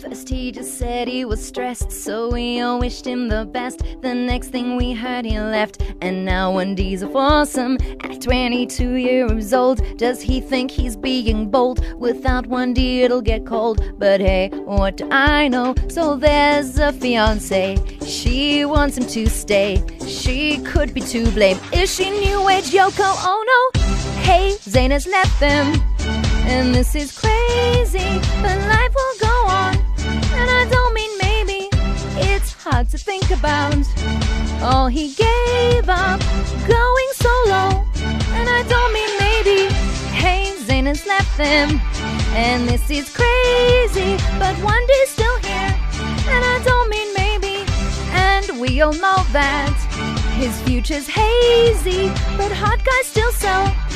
First he just said he was stressed, so we all wished him the best. The next thing we heard he left, and now D's a foursome. At 22 years old, does he think he's being bold? Without D it'll get cold, but hey, what do I know? So there's a fiance, she wants him to stay. She could be to blame. Is she new age Yoko? Oh no! Hey, Zayn has left them. And this is crazy, but life will go on. And I don't mean maybe, it's hard to think about. All he gave up, going solo. And I don't mean maybe, hey, Zayn has left them. And this is crazy, but one still here. And I don't mean maybe, and we all know that his future's hazy, but hot guys still sell